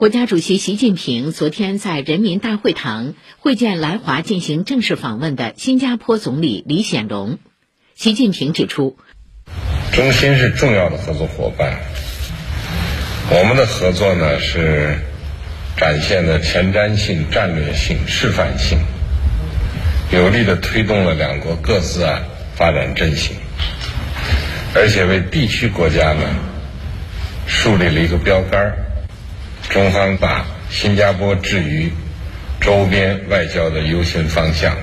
国家主席习近平昨天在人民大会堂会见来华进行正式访问的新加坡总理李显龙。习近平指出，中新是重要的合作伙伴，我们的合作呢是展现了前瞻性、战略性、示范性，有力的推动了两国各自啊发展振兴，而且为地区国家呢树立了一个标杆儿。中方把新加坡置于周边外交的优先方向。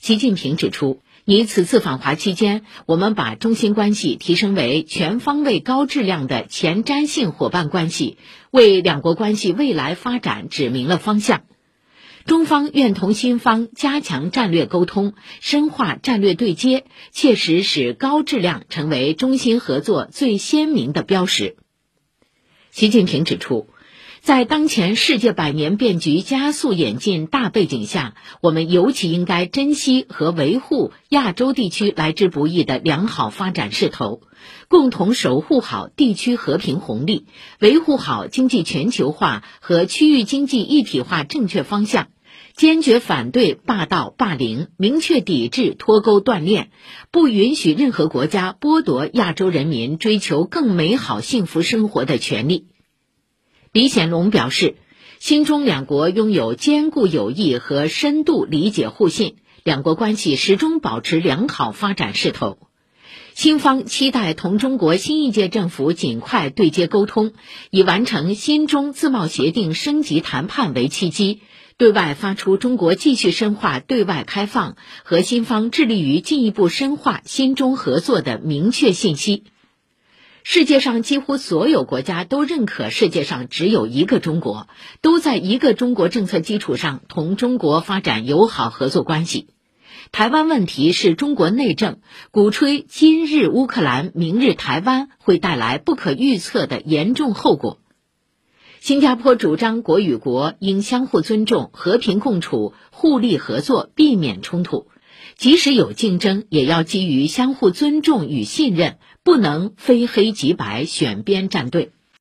习近平指出，以此次访华期间，我们把中新关系提升为全方位、高质量的前瞻性伙伴关系，为两国关系未来发展指明了方向。中方愿同新方加强战略沟通，深化战略对接，切实使高质量成为中新合作最鲜明的标识。习近平指出，在当前世界百年变局加速演进大背景下，我们尤其应该珍惜和维护亚洲地区来之不易的良好发展势头，共同守护好地区和平红利，维护好经济全球化和区域经济一体化正确方向，坚决反对霸道霸凌，明确抵制脱钩断链，不允许任何国家剥夺亚洲人民追求更美好幸福生活的权利。李显龙表示，新中两国拥有坚固友谊和深度理解互信，两国关系始终保持良好发展势头。新方期待同中国新一届政府尽快对接沟通，以完成新中自贸协定升级谈判为契机，对外发出中国继续深化对外开放和新方致力于进一步深化新中合作的明确信息。世界上几乎所有国家都认可世界上只有一个中国，都在一个中国政策基础上同中国发展友好合作关系。台湾问题是中国内政，鼓吹今日乌克兰，明日台湾，会带来不可预测的严重后果。新加坡主张国与国应相互尊重、和平共处、互利合作，避免冲突。即使有竞争，也要基于相互尊重与信任，不能非黑即白、选边站队。